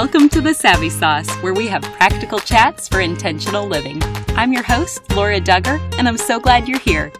Welcome to the Savvy Sauce, where we have practical chats for intentional living. I'm your host, Laura Dugger, and I'm so glad you're here.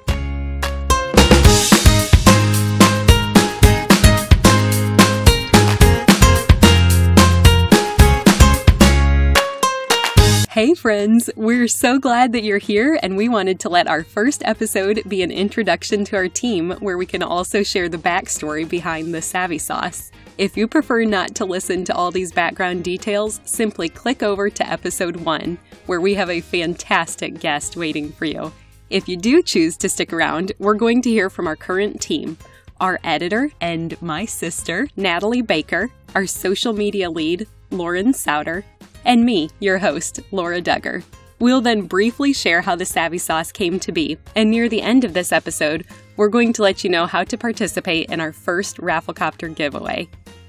Hey, friends, we're so glad that you're here, and we wanted to let our first episode be an introduction to our team where we can also share the backstory behind the Savvy Sauce. If you prefer not to listen to all these background details, simply click over to episode one, where we have a fantastic guest waiting for you. If you do choose to stick around, we're going to hear from our current team our editor and my sister, Natalie Baker, our social media lead, Lauren Souter, and me, your host, Laura Dugger. We'll then briefly share how the Savvy Sauce came to be, and near the end of this episode, we're going to let you know how to participate in our first Rafflecopter giveaway.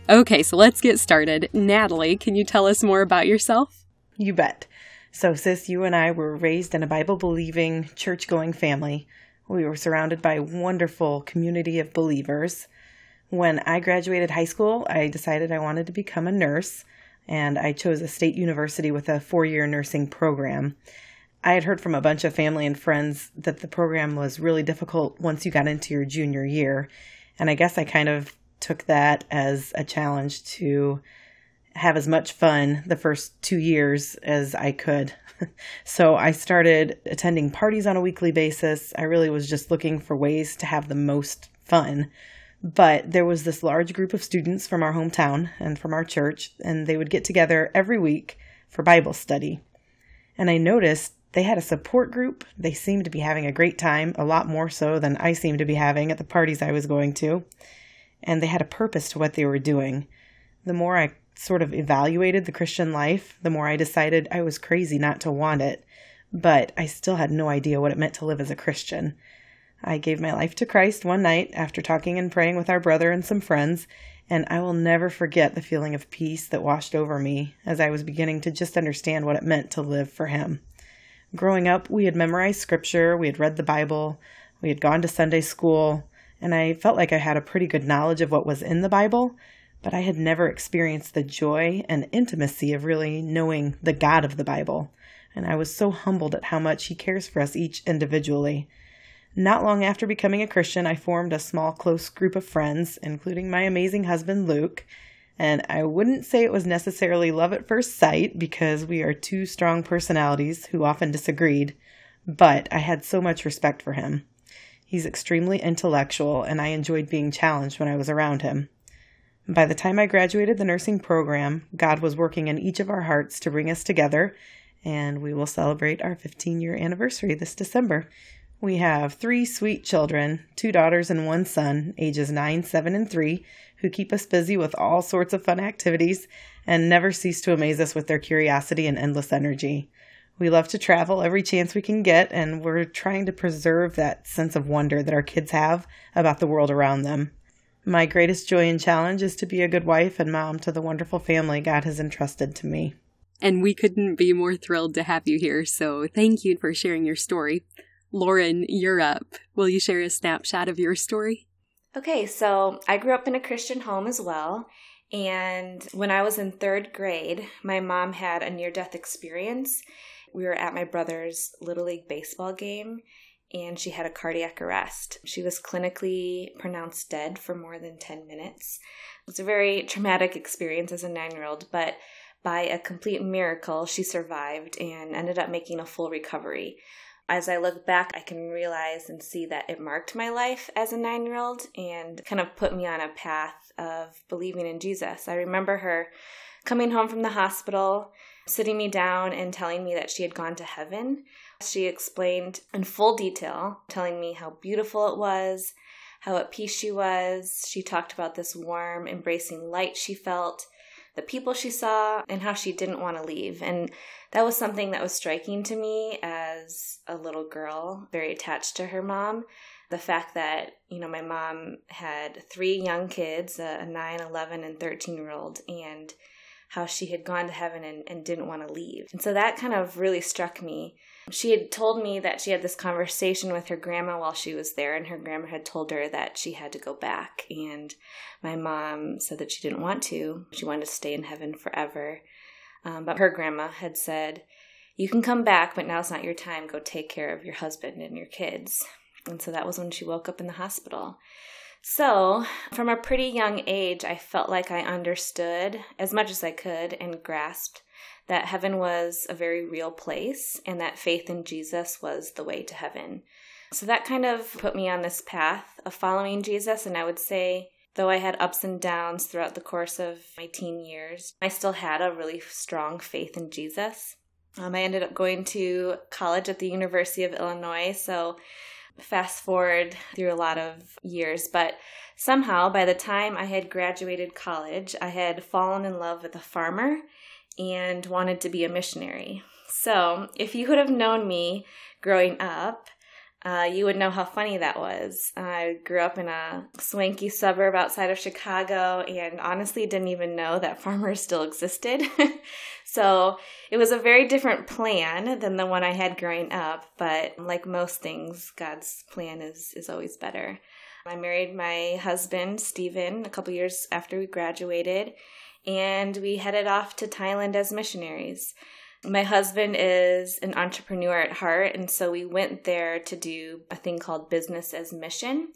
Okay, so let's get started. Natalie, can you tell us more about yourself? You bet. So, sis, you and I were raised in a Bible believing, church going family. We were surrounded by a wonderful community of believers. When I graduated high school, I decided I wanted to become a nurse and I chose a state university with a four year nursing program. I had heard from a bunch of family and friends that the program was really difficult once you got into your junior year. And I guess I kind of took that as a challenge to have as much fun the first two years as I could. so I started attending parties on a weekly basis. I really was just looking for ways to have the most fun. But there was this large group of students from our hometown and from our church, and they would get together every week for Bible study. And I noticed they had a support group. They seemed to be having a great time, a lot more so than I seemed to be having at the parties I was going to. And they had a purpose to what they were doing. The more I sort of evaluated the Christian life, the more I decided I was crazy not to want it. But I still had no idea what it meant to live as a Christian. I gave my life to Christ one night after talking and praying with our brother and some friends, and I will never forget the feeling of peace that washed over me as I was beginning to just understand what it meant to live for Him. Growing up, we had memorized scripture, we had read the Bible, we had gone to Sunday school, and I felt like I had a pretty good knowledge of what was in the Bible, but I had never experienced the joy and intimacy of really knowing the God of the Bible. And I was so humbled at how much He cares for us each individually. Not long after becoming a Christian, I formed a small, close group of friends, including my amazing husband, Luke. And I wouldn't say it was necessarily love at first sight because we are two strong personalities who often disagreed, but I had so much respect for him. He's extremely intellectual, and I enjoyed being challenged when I was around him. By the time I graduated the nursing program, God was working in each of our hearts to bring us together, and we will celebrate our 15 year anniversary this December. We have three sweet children, two daughters and one son, ages 9, 7, and 3, who keep us busy with all sorts of fun activities and never cease to amaze us with their curiosity and endless energy. We love to travel every chance we can get, and we're trying to preserve that sense of wonder that our kids have about the world around them. My greatest joy and challenge is to be a good wife and mom to the wonderful family God has entrusted to me. And we couldn't be more thrilled to have you here, so thank you for sharing your story. Lauren, you're up. Will you share a snapshot of your story? Okay, so I grew up in a Christian home as well. And when I was in third grade, my mom had a near death experience. We were at my brother's Little League baseball game and she had a cardiac arrest. She was clinically pronounced dead for more than 10 minutes. It was a very traumatic experience as a nine year old, but by a complete miracle, she survived and ended up making a full recovery as I look back, I can realize and see that it marked my life as a nine year old and kind of put me on a path of believing in Jesus. I remember her coming home from the hospital, sitting me down, and telling me that she had gone to heaven. She explained in full detail, telling me how beautiful it was, how at peace she was. She talked about this warm, embracing light she felt the people she saw and how she didn't want to leave. And that was something that was striking to me as a little girl, very attached to her mom. The fact that, you know, my mom had three young kids a 9, 11, and 13 year old, and how she had gone to heaven and, and didn't want to leave. And so that kind of really struck me. She had told me that she had this conversation with her grandma while she was there, and her grandma had told her that she had to go back. And my mom said that she didn't want to, she wanted to stay in heaven forever. Um, but her grandma had said, You can come back, but now's not your time. Go take care of your husband and your kids. And so that was when she woke up in the hospital. So, from a pretty young age, I felt like I understood as much as I could and grasped that heaven was a very real place and that faith in Jesus was the way to heaven. So that kind of put me on this path of following Jesus. And I would say, though I had ups and downs throughout the course of my teen years, I still had a really strong faith in Jesus. Um, I ended up going to college at the University of Illinois. So fast forward through a lot of years, but somehow by the time I had graduated college, I had fallen in love with a farmer and wanted to be a missionary. So, if you would have known me growing up, uh, you would know how funny that was. I grew up in a swanky suburb outside of Chicago and honestly didn't even know that farmers still existed. so it was a very different plan than the one I had growing up, but like most things, God's plan is, is always better. I married my husband, Stephen, a couple years after we graduated, and we headed off to Thailand as missionaries. My husband is an entrepreneur at heart, and so we went there to do a thing called business as mission,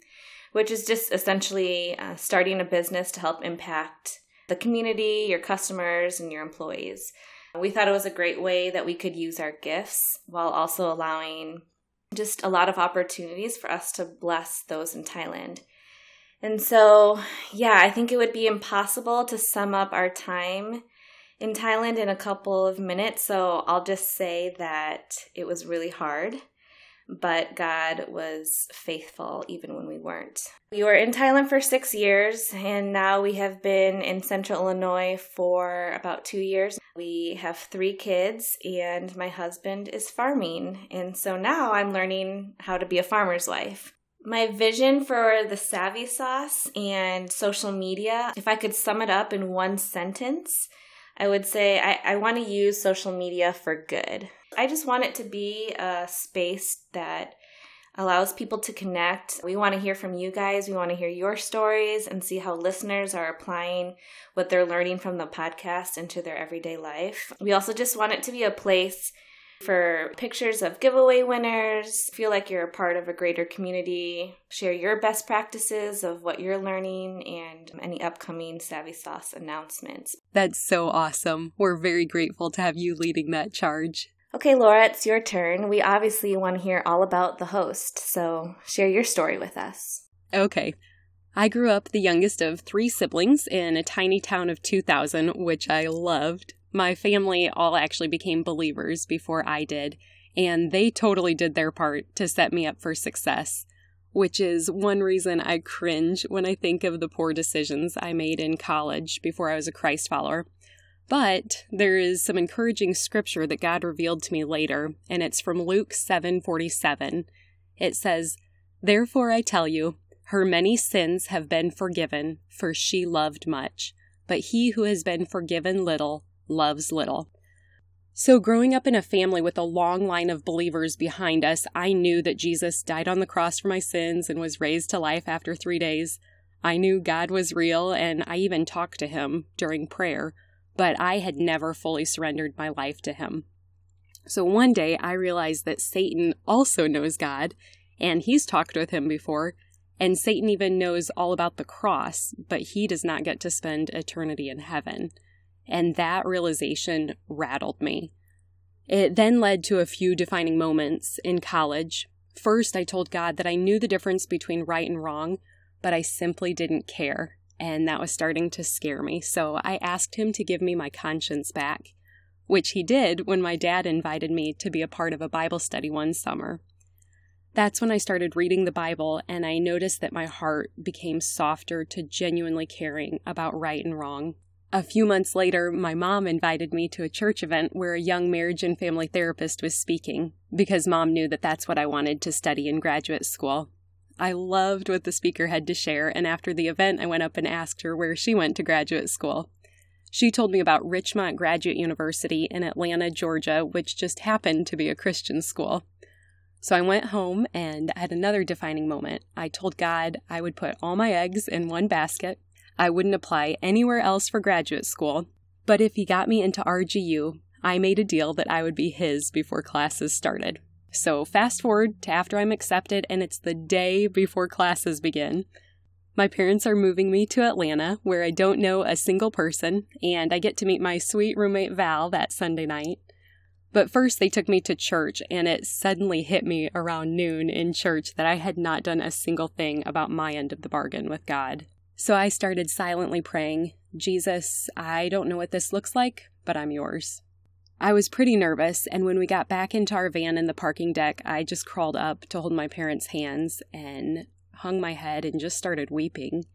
which is just essentially uh, starting a business to help impact the community, your customers, and your employees. We thought it was a great way that we could use our gifts while also allowing just a lot of opportunities for us to bless those in Thailand. And so, yeah, I think it would be impossible to sum up our time in Thailand in a couple of minutes. So I'll just say that it was really hard, but God was faithful even when we weren't. We were in Thailand for six years, and now we have been in central Illinois for about two years. We have three kids, and my husband is farming. And so now I'm learning how to be a farmer's wife. My vision for the Savvy Sauce and social media, if I could sum it up in one sentence, I would say I, I want to use social media for good. I just want it to be a space that allows people to connect. We want to hear from you guys. We want to hear your stories and see how listeners are applying what they're learning from the podcast into their everyday life. We also just want it to be a place for pictures of giveaway winners, feel like you're a part of a greater community, share your best practices of what you're learning, and any upcoming Savvy Sauce announcements. That's so awesome. We're very grateful to have you leading that charge. Okay, Laura, it's your turn. We obviously want to hear all about the host, so share your story with us. Okay. I grew up the youngest of three siblings in a tiny town of 2,000, which I loved. My family all actually became believers before I did, and they totally did their part to set me up for success, which is one reason I cringe when I think of the poor decisions I made in college before I was a Christ follower. But there is some encouraging scripture that God revealed to me later, and it's from Luke 7:47. It says, "Therefore I tell you, her many sins have been forgiven, for she loved much, but he who has been forgiven little loves little. So, growing up in a family with a long line of believers behind us, I knew that Jesus died on the cross for my sins and was raised to life after three days. I knew God was real, and I even talked to him during prayer, but I had never fully surrendered my life to him. So one day I realized that Satan also knows God, and he's talked with him before, and Satan even knows all about the cross, but he does not get to spend eternity in heaven and that realization rattled me. It then led to a few defining moments in college. First, I told God that I knew the difference between right and wrong, but I simply didn't care, and that was starting to scare me. So I asked Him to give me my conscience back, which He did when my dad invited me to be a part of a Bible study one summer. That's when I started reading the Bible, and I noticed that my heart became softer to genuinely caring about right and wrong. A few months later, my mom invited me to a church event where a young marriage and family therapist was speaking, because mom knew that that's what I wanted to study in graduate school. I loved what the speaker had to share, and after the event, I went up and asked her where she went to graduate school. She told me about Richmont Graduate University in Atlanta, Georgia, which just happened to be a Christian school. So I went home and had another defining moment. I told God I would put all my eggs in one basket. I wouldn't apply anywhere else for graduate school. But if he got me into RGU, I made a deal that I would be his before classes started. So fast forward to after I'm accepted, and it's the day before classes begin. My parents are moving me to Atlanta, where I don't know a single person, and I get to meet my sweet roommate Val that Sunday night. But first, they took me to church, and it suddenly hit me around noon in church that I had not done a single thing about my end of the bargain with God. So I started silently praying, Jesus, I don't know what this looks like, but I'm yours. I was pretty nervous, and when we got back into our van in the parking deck, I just crawled up to hold my parents' hands and hung my head and just started weeping.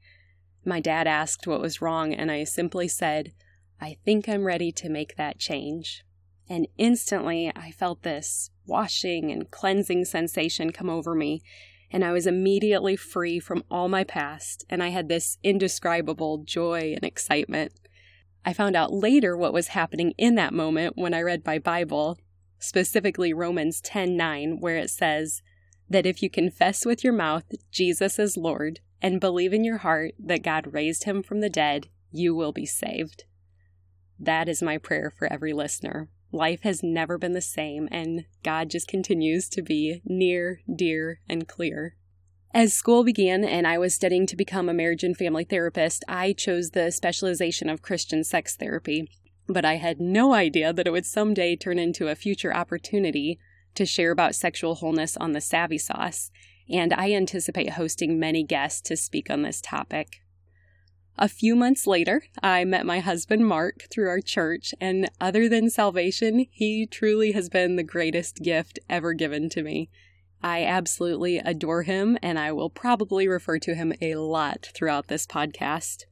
My dad asked what was wrong, and I simply said, I think I'm ready to make that change. And instantly I felt this washing and cleansing sensation come over me, and I was immediately free from all my past, and I had this indescribable joy and excitement. I found out later what was happening in that moment when I read my Bible, specifically Romans 10:9, where it says, that if you confess with your mouth Jesus is Lord and believe in your heart that God raised him from the dead, you will be saved. That is my prayer for every listener. Life has never been the same, and God just continues to be near, dear, and clear. As school began and I was studying to become a marriage and family therapist, I chose the specialization of Christian sex therapy. But I had no idea that it would someday turn into a future opportunity to share about sexual wholeness on the Savvy Sauce, and I anticipate hosting many guests to speak on this topic. A few months later, I met my husband Mark through our church, and other than salvation, he truly has been the greatest gift ever given to me. I absolutely adore him, and I will probably refer to him a lot throughout this podcast.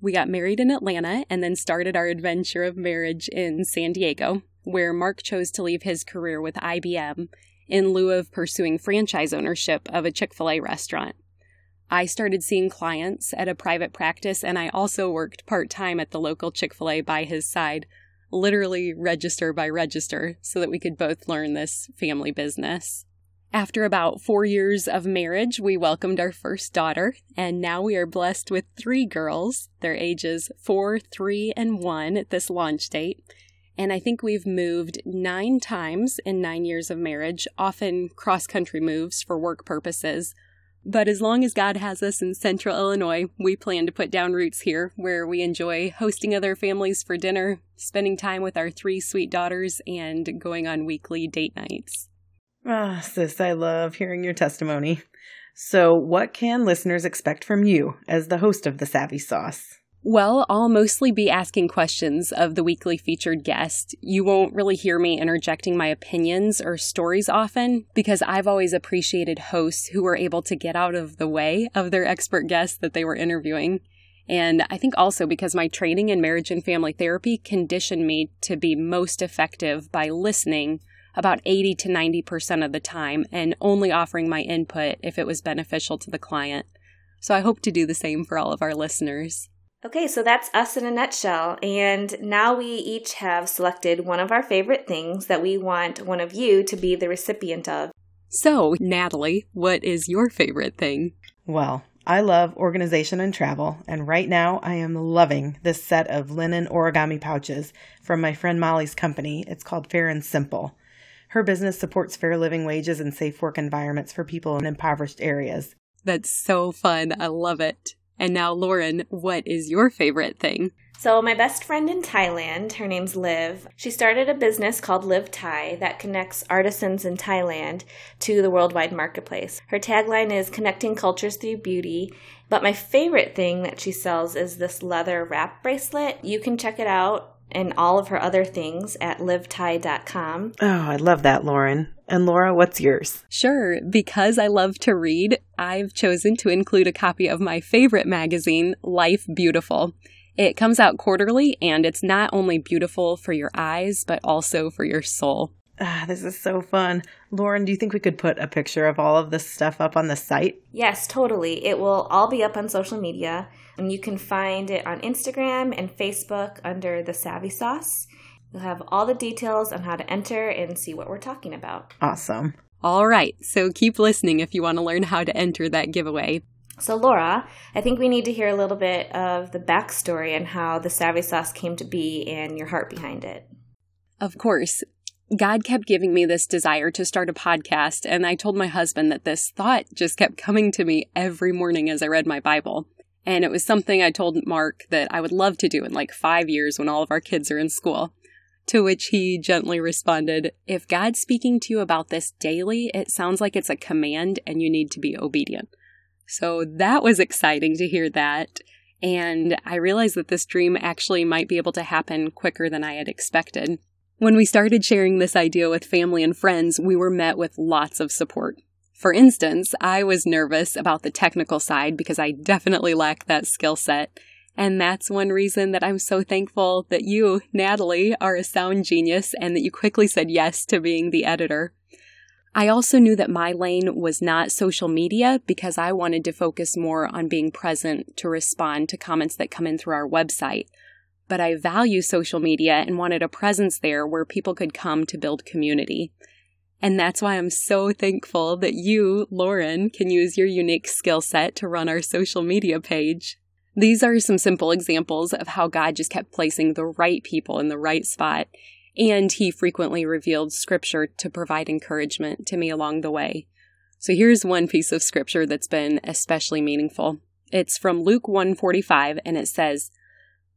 We got married in Atlanta and then started our adventure of marriage in San Diego where Mark chose to leave his career with IBM in lieu of pursuing franchise ownership of a Chick fil A restaurant. I started seeing clients at a private practice, and I also worked part time at the local Chick fil A by his side, literally register by register, so that we could both learn this family business. After about four years of marriage, we welcomed our first daughter, and now we are blessed with three girls. Their ages four, three, and one at this launch date, and I think we've moved nine times in nine years of marriage, often cross country moves for work purposes. But as long as God has us in central Illinois, we plan to put down roots here, where we enjoy hosting other families for dinner, spending time with our three sweet daughters, and going on weekly date nights. Ah, sis, I love hearing your testimony. So, what can listeners expect from you as the host of the Savvy Sauce? Well, I'll mostly be asking questions of the weekly featured guest. You won't really hear me interjecting my opinions or stories often because I've always appreciated hosts who were able to get out of the way of their expert guests that they were interviewing. And I think also because my training in marriage and family therapy conditioned me to be most effective by listening about 80 to 90% of the time and only offering my input if it was beneficial to the client. So I hope to do the same for all of our listeners. Okay, so that's us in a nutshell. And now we each have selected one of our favorite things that we want one of you to be the recipient of. So, Natalie, what is your favorite thing? Well, I love organization and travel, and right now I am loving this set of linen origami pouches from my friend Molly's company. It's called Fair and Simple. Her business supports fair living wages and safe work environments for people in impoverished areas. That's so fun. I love it. And now, Lauren, what is your favorite thing? So, my best friend in Thailand, her name's Liv, she started a business called Liv Thai that connects artisans in Thailand to the worldwide marketplace. Her tagline is connecting cultures through beauty. But my favorite thing that she sells is this leather wrap bracelet. You can check it out and all of her other things at livthai.com. Oh, I love that, Lauren. And Laura, what's yours? Sure. Because I love to read, I've chosen to include a copy of my favorite magazine, Life Beautiful. It comes out quarterly and it's not only beautiful for your eyes, but also for your soul. Ah, this is so fun. Lauren, do you think we could put a picture of all of this stuff up on the site? Yes, totally. It will all be up on social media, and you can find it on Instagram and Facebook under the Savvy Sauce. You'll have all the details on how to enter and see what we're talking about. Awesome. All right, so keep listening if you want to learn how to enter that giveaway. So, Laura, I think we need to hear a little bit of the backstory and how the Savvy Sauce came to be and your heart behind it. Of course. God kept giving me this desire to start a podcast, and I told my husband that this thought just kept coming to me every morning as I read my Bible. And it was something I told Mark that I would love to do in like five years when all of our kids are in school. To which he gently responded, If God's speaking to you about this daily, it sounds like it's a command and you need to be obedient. So that was exciting to hear that. And I realized that this dream actually might be able to happen quicker than I had expected. When we started sharing this idea with family and friends, we were met with lots of support. For instance, I was nervous about the technical side because I definitely lack that skill set. And that's one reason that I'm so thankful that you, Natalie, are a sound genius and that you quickly said yes to being the editor. I also knew that my lane was not social media because I wanted to focus more on being present to respond to comments that come in through our website but I value social media and wanted a presence there where people could come to build community. And that's why I'm so thankful that you, Lauren, can use your unique skill set to run our social media page. These are some simple examples of how God just kept placing the right people in the right spot, and He frequently revealed scripture to provide encouragement to me along the way. So here's one piece of scripture that's been especially meaningful. It's from Luke 145 and it says,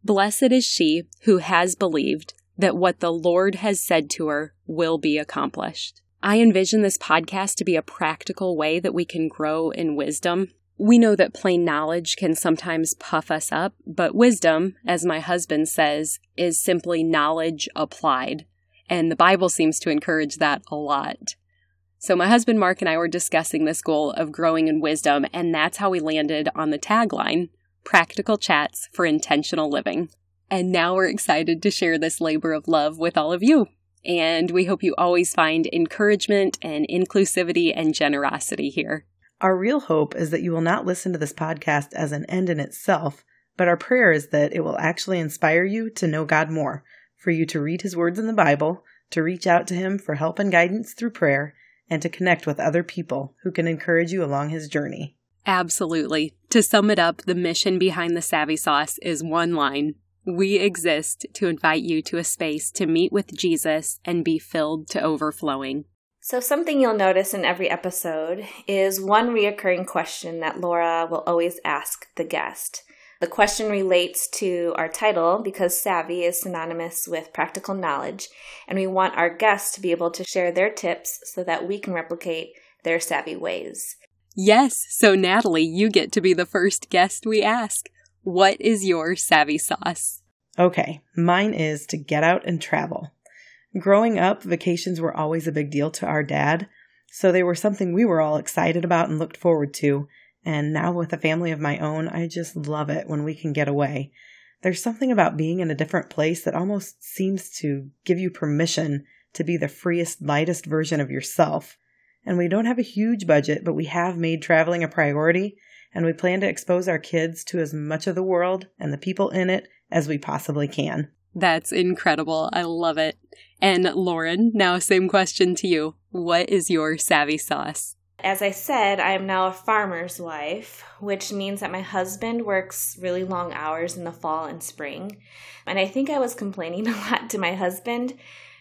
Blessed is she who has believed that what the Lord has said to her will be accomplished. I envision this podcast to be a practical way that we can grow in wisdom. We know that plain knowledge can sometimes puff us up, but wisdom, as my husband says, is simply knowledge applied. And the Bible seems to encourage that a lot. So, my husband Mark and I were discussing this goal of growing in wisdom, and that's how we landed on the tagline practical chats for intentional living. And now we're excited to share this labor of love with all of you. And we hope you always find encouragement and inclusivity and generosity here. Our real hope is that you will not listen to this podcast as an end in itself, but our prayer is that it will actually inspire you to know God more, for you to read His words in the Bible, to reach out to Him for help and guidance through prayer, and to connect with other people who can encourage you along His journey. Absolutely. To sum it up, the mission behind the Savvy Sauce is one line. We exist to invite you to a space to meet with Jesus and be filled to overflowing. So, something you'll notice in every episode is one reoccurring question that Laura will always ask the guest. The question relates to our title because savvy is synonymous with practical knowledge, and we want our guests to be able to share their tips so that we can replicate their savvy ways. Yes, so Natalie, you get to be the first guest we ask. What is your savvy sauce? Okay, mine is to get out and travel. Growing up, vacations were always a big deal to our dad, so they were something we were all excited about and looked forward to. And now, with a family of my own, I just love it when we can get away. There's something about being in a different place that almost seems to give you permission to be the freest, lightest version of yourself and we don't have a huge budget, but we have made traveling a priority, and we plan to expose our kids to as much of the world and the people in it as we possibly can. That's incredible. I love it. And Lauren, now same question to you. What is your savvy sauce? As I said, I am now a farmer's wife, which means that my husband works really long hours in the fall and spring. And I think I was complaining a lot to my husband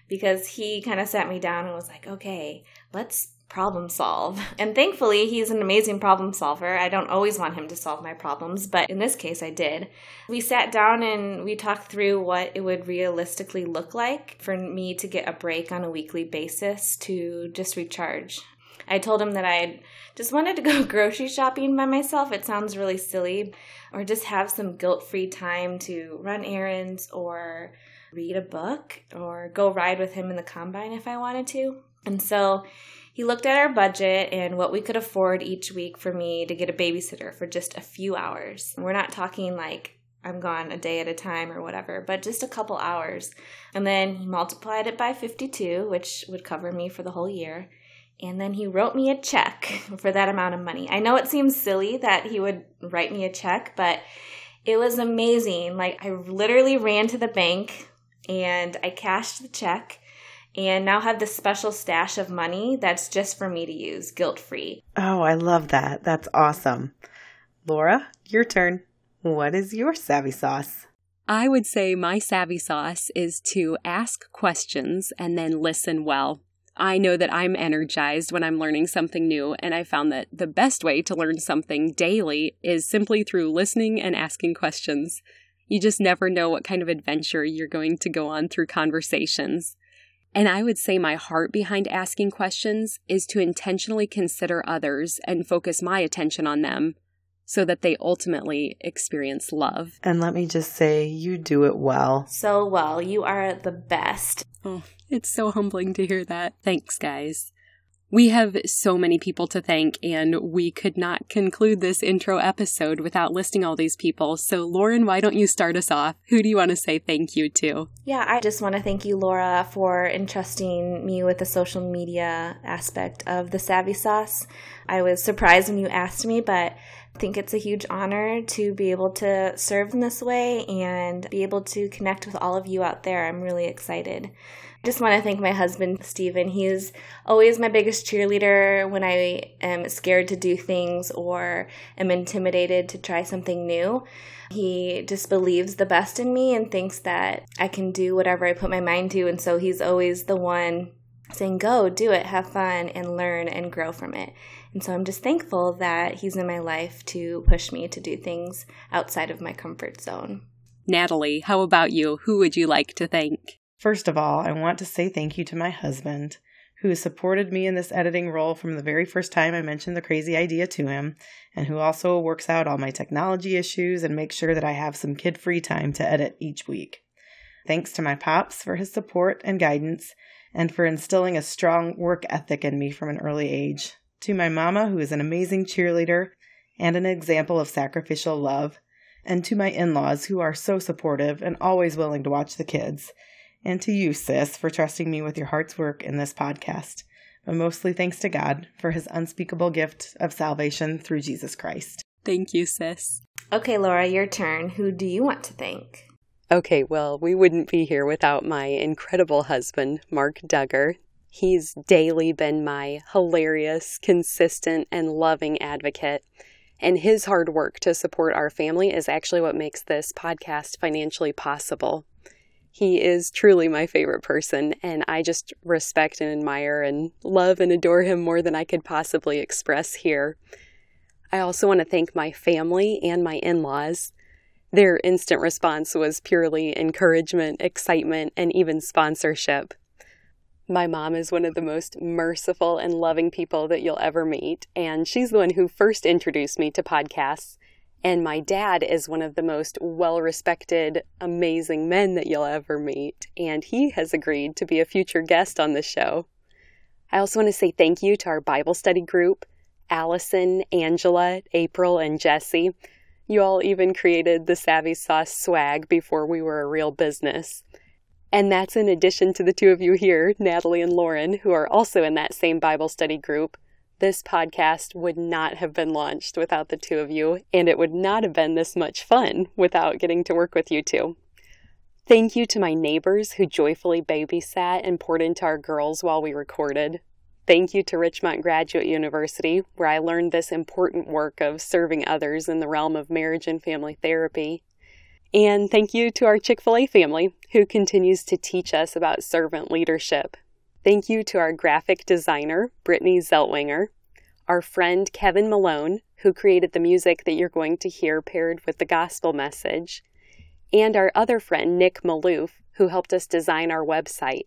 because he kind of sat me down and was like, okay, let's problem solve. And thankfully, he's an amazing problem solver. I don't always want him to solve my problems, but in this case, I did. We sat down and we talked through what it would realistically look like for me to get a break on a weekly basis to just recharge. I told him that I just wanted to go grocery shopping by myself. It sounds really silly, or just have some guilt free time to run errands or read a book or go ride with him in the combine if I wanted to. And so he looked at our budget and what we could afford each week for me to get a babysitter for just a few hours. We're not talking like I'm gone a day at a time or whatever, but just a couple hours. And then he multiplied it by 52, which would cover me for the whole year. And then he wrote me a check for that amount of money. I know it seems silly that he would write me a check, but it was amazing. Like, I literally ran to the bank and I cashed the check and now have this special stash of money that's just for me to use guilt free. Oh, I love that. That's awesome. Laura, your turn. What is your savvy sauce? I would say my savvy sauce is to ask questions and then listen well. I know that I'm energized when I'm learning something new, and I found that the best way to learn something daily is simply through listening and asking questions. You just never know what kind of adventure you're going to go on through conversations. And I would say my heart behind asking questions is to intentionally consider others and focus my attention on them so that they ultimately experience love. And let me just say, you do it well. So well. You are the best. Oh, it's so humbling to hear that. Thanks, guys. We have so many people to thank, and we could not conclude this intro episode without listing all these people. So, Lauren, why don't you start us off? Who do you want to say thank you to? Yeah, I just want to thank you, Laura, for entrusting me with the social media aspect of the Savvy Sauce. I was surprised when you asked me, but think it's a huge honor to be able to serve in this way and be able to connect with all of you out there. I'm really excited I just want to thank my husband, Stephen. He's always my biggest cheerleader when I am scared to do things or am intimidated to try something new. He just believes the best in me and thinks that I can do whatever I put my mind to. And so he's always the one saying, Go, do it, have fun, and learn and grow from it. And so I'm just thankful that he's in my life to push me to do things outside of my comfort zone. Natalie, how about you? Who would you like to thank? First of all, I want to say thank you to my husband, who has supported me in this editing role from the very first time I mentioned the crazy idea to him, and who also works out all my technology issues and makes sure that I have some kid free time to edit each week. Thanks to my pops for his support and guidance, and for instilling a strong work ethic in me from an early age. To my mama, who is an amazing cheerleader and an example of sacrificial love. And to my in laws, who are so supportive and always willing to watch the kids and to you, sis, for trusting me with your heart's work in this podcast. But mostly thanks to God for his unspeakable gift of salvation through Jesus Christ. Thank you, sis. Okay, Laura, your turn. Who do you want to thank? Okay, well, we wouldn't be here without my incredible husband, Mark Dugger. He's daily been my hilarious, consistent, and loving advocate. And his hard work to support our family is actually what makes this podcast financially possible. He is truly my favorite person, and I just respect and admire and love and adore him more than I could possibly express here. I also want to thank my family and my in laws. Their instant response was purely encouragement, excitement, and even sponsorship. My mom is one of the most merciful and loving people that you'll ever meet, and she's the one who first introduced me to podcasts and my dad is one of the most well respected, amazing men that you'll ever meet. And he has agreed to be a future guest on the show. I also want to say thank you to our Bible study group Allison, Angela, April, and Jesse. You all even created the Savvy Sauce swag before we were a real business. And that's in addition to the two of you here, Natalie and Lauren, who are also in that same Bible study group, this podcast would not have been launched without the two of you, and it would not have been this much fun without getting to work with you two. Thank you to my neighbors who joyfully babysat and poured into our girls while we recorded. Thank you to Richmont Graduate University, where I learned this important work of serving others in the realm of marriage and family therapy. And thank you to our Chick fil A family, who continues to teach us about servant leadership Thank you to our graphic designer, Brittany Zeltwinger, our friend Kevin Malone, who created the music that you're going to hear paired with the gospel message, and our other friend, Nick Maloof, who helped us design our website.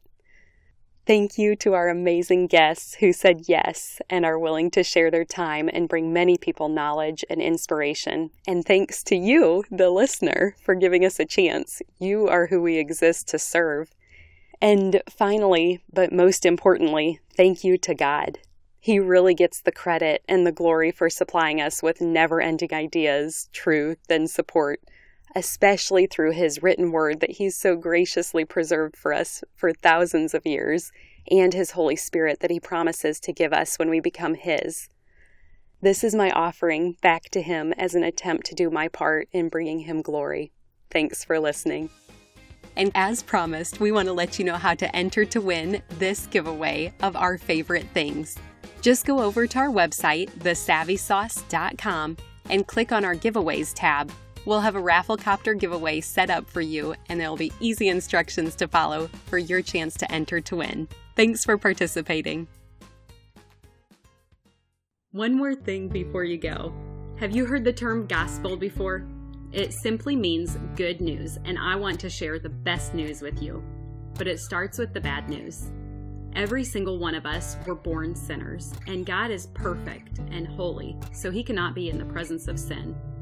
Thank you to our amazing guests who said yes and are willing to share their time and bring many people knowledge and inspiration. And thanks to you, the listener, for giving us a chance. You are who we exist to serve. And finally, but most importantly, thank you to God. He really gets the credit and the glory for supplying us with never ending ideas, truth, and support. Especially through His written word that He's so graciously preserved for us for thousands of years, and His Holy Spirit that He promises to give us when we become His. This is my offering back to Him as an attempt to do my part in bringing Him glory. Thanks for listening. And as promised, we want to let you know how to enter to win this giveaway of our favorite things. Just go over to our website, thesavvysauce.com, and click on our giveaways tab. We'll have a Rafflecopter giveaway set up for you, and there'll be easy instructions to follow for your chance to enter to win. Thanks for participating. One more thing before you go. Have you heard the term gospel before? It simply means good news, and I want to share the best news with you. But it starts with the bad news. Every single one of us were born sinners, and God is perfect and holy, so he cannot be in the presence of sin.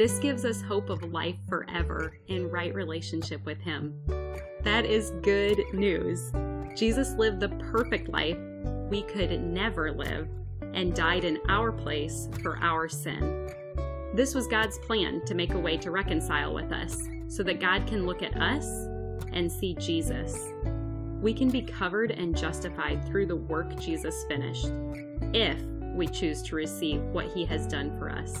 This gives us hope of life forever in right relationship with Him. That is good news. Jesus lived the perfect life we could never live and died in our place for our sin. This was God's plan to make a way to reconcile with us so that God can look at us and see Jesus we can be covered and justified through the work Jesus finished if we choose to receive what he has done for us.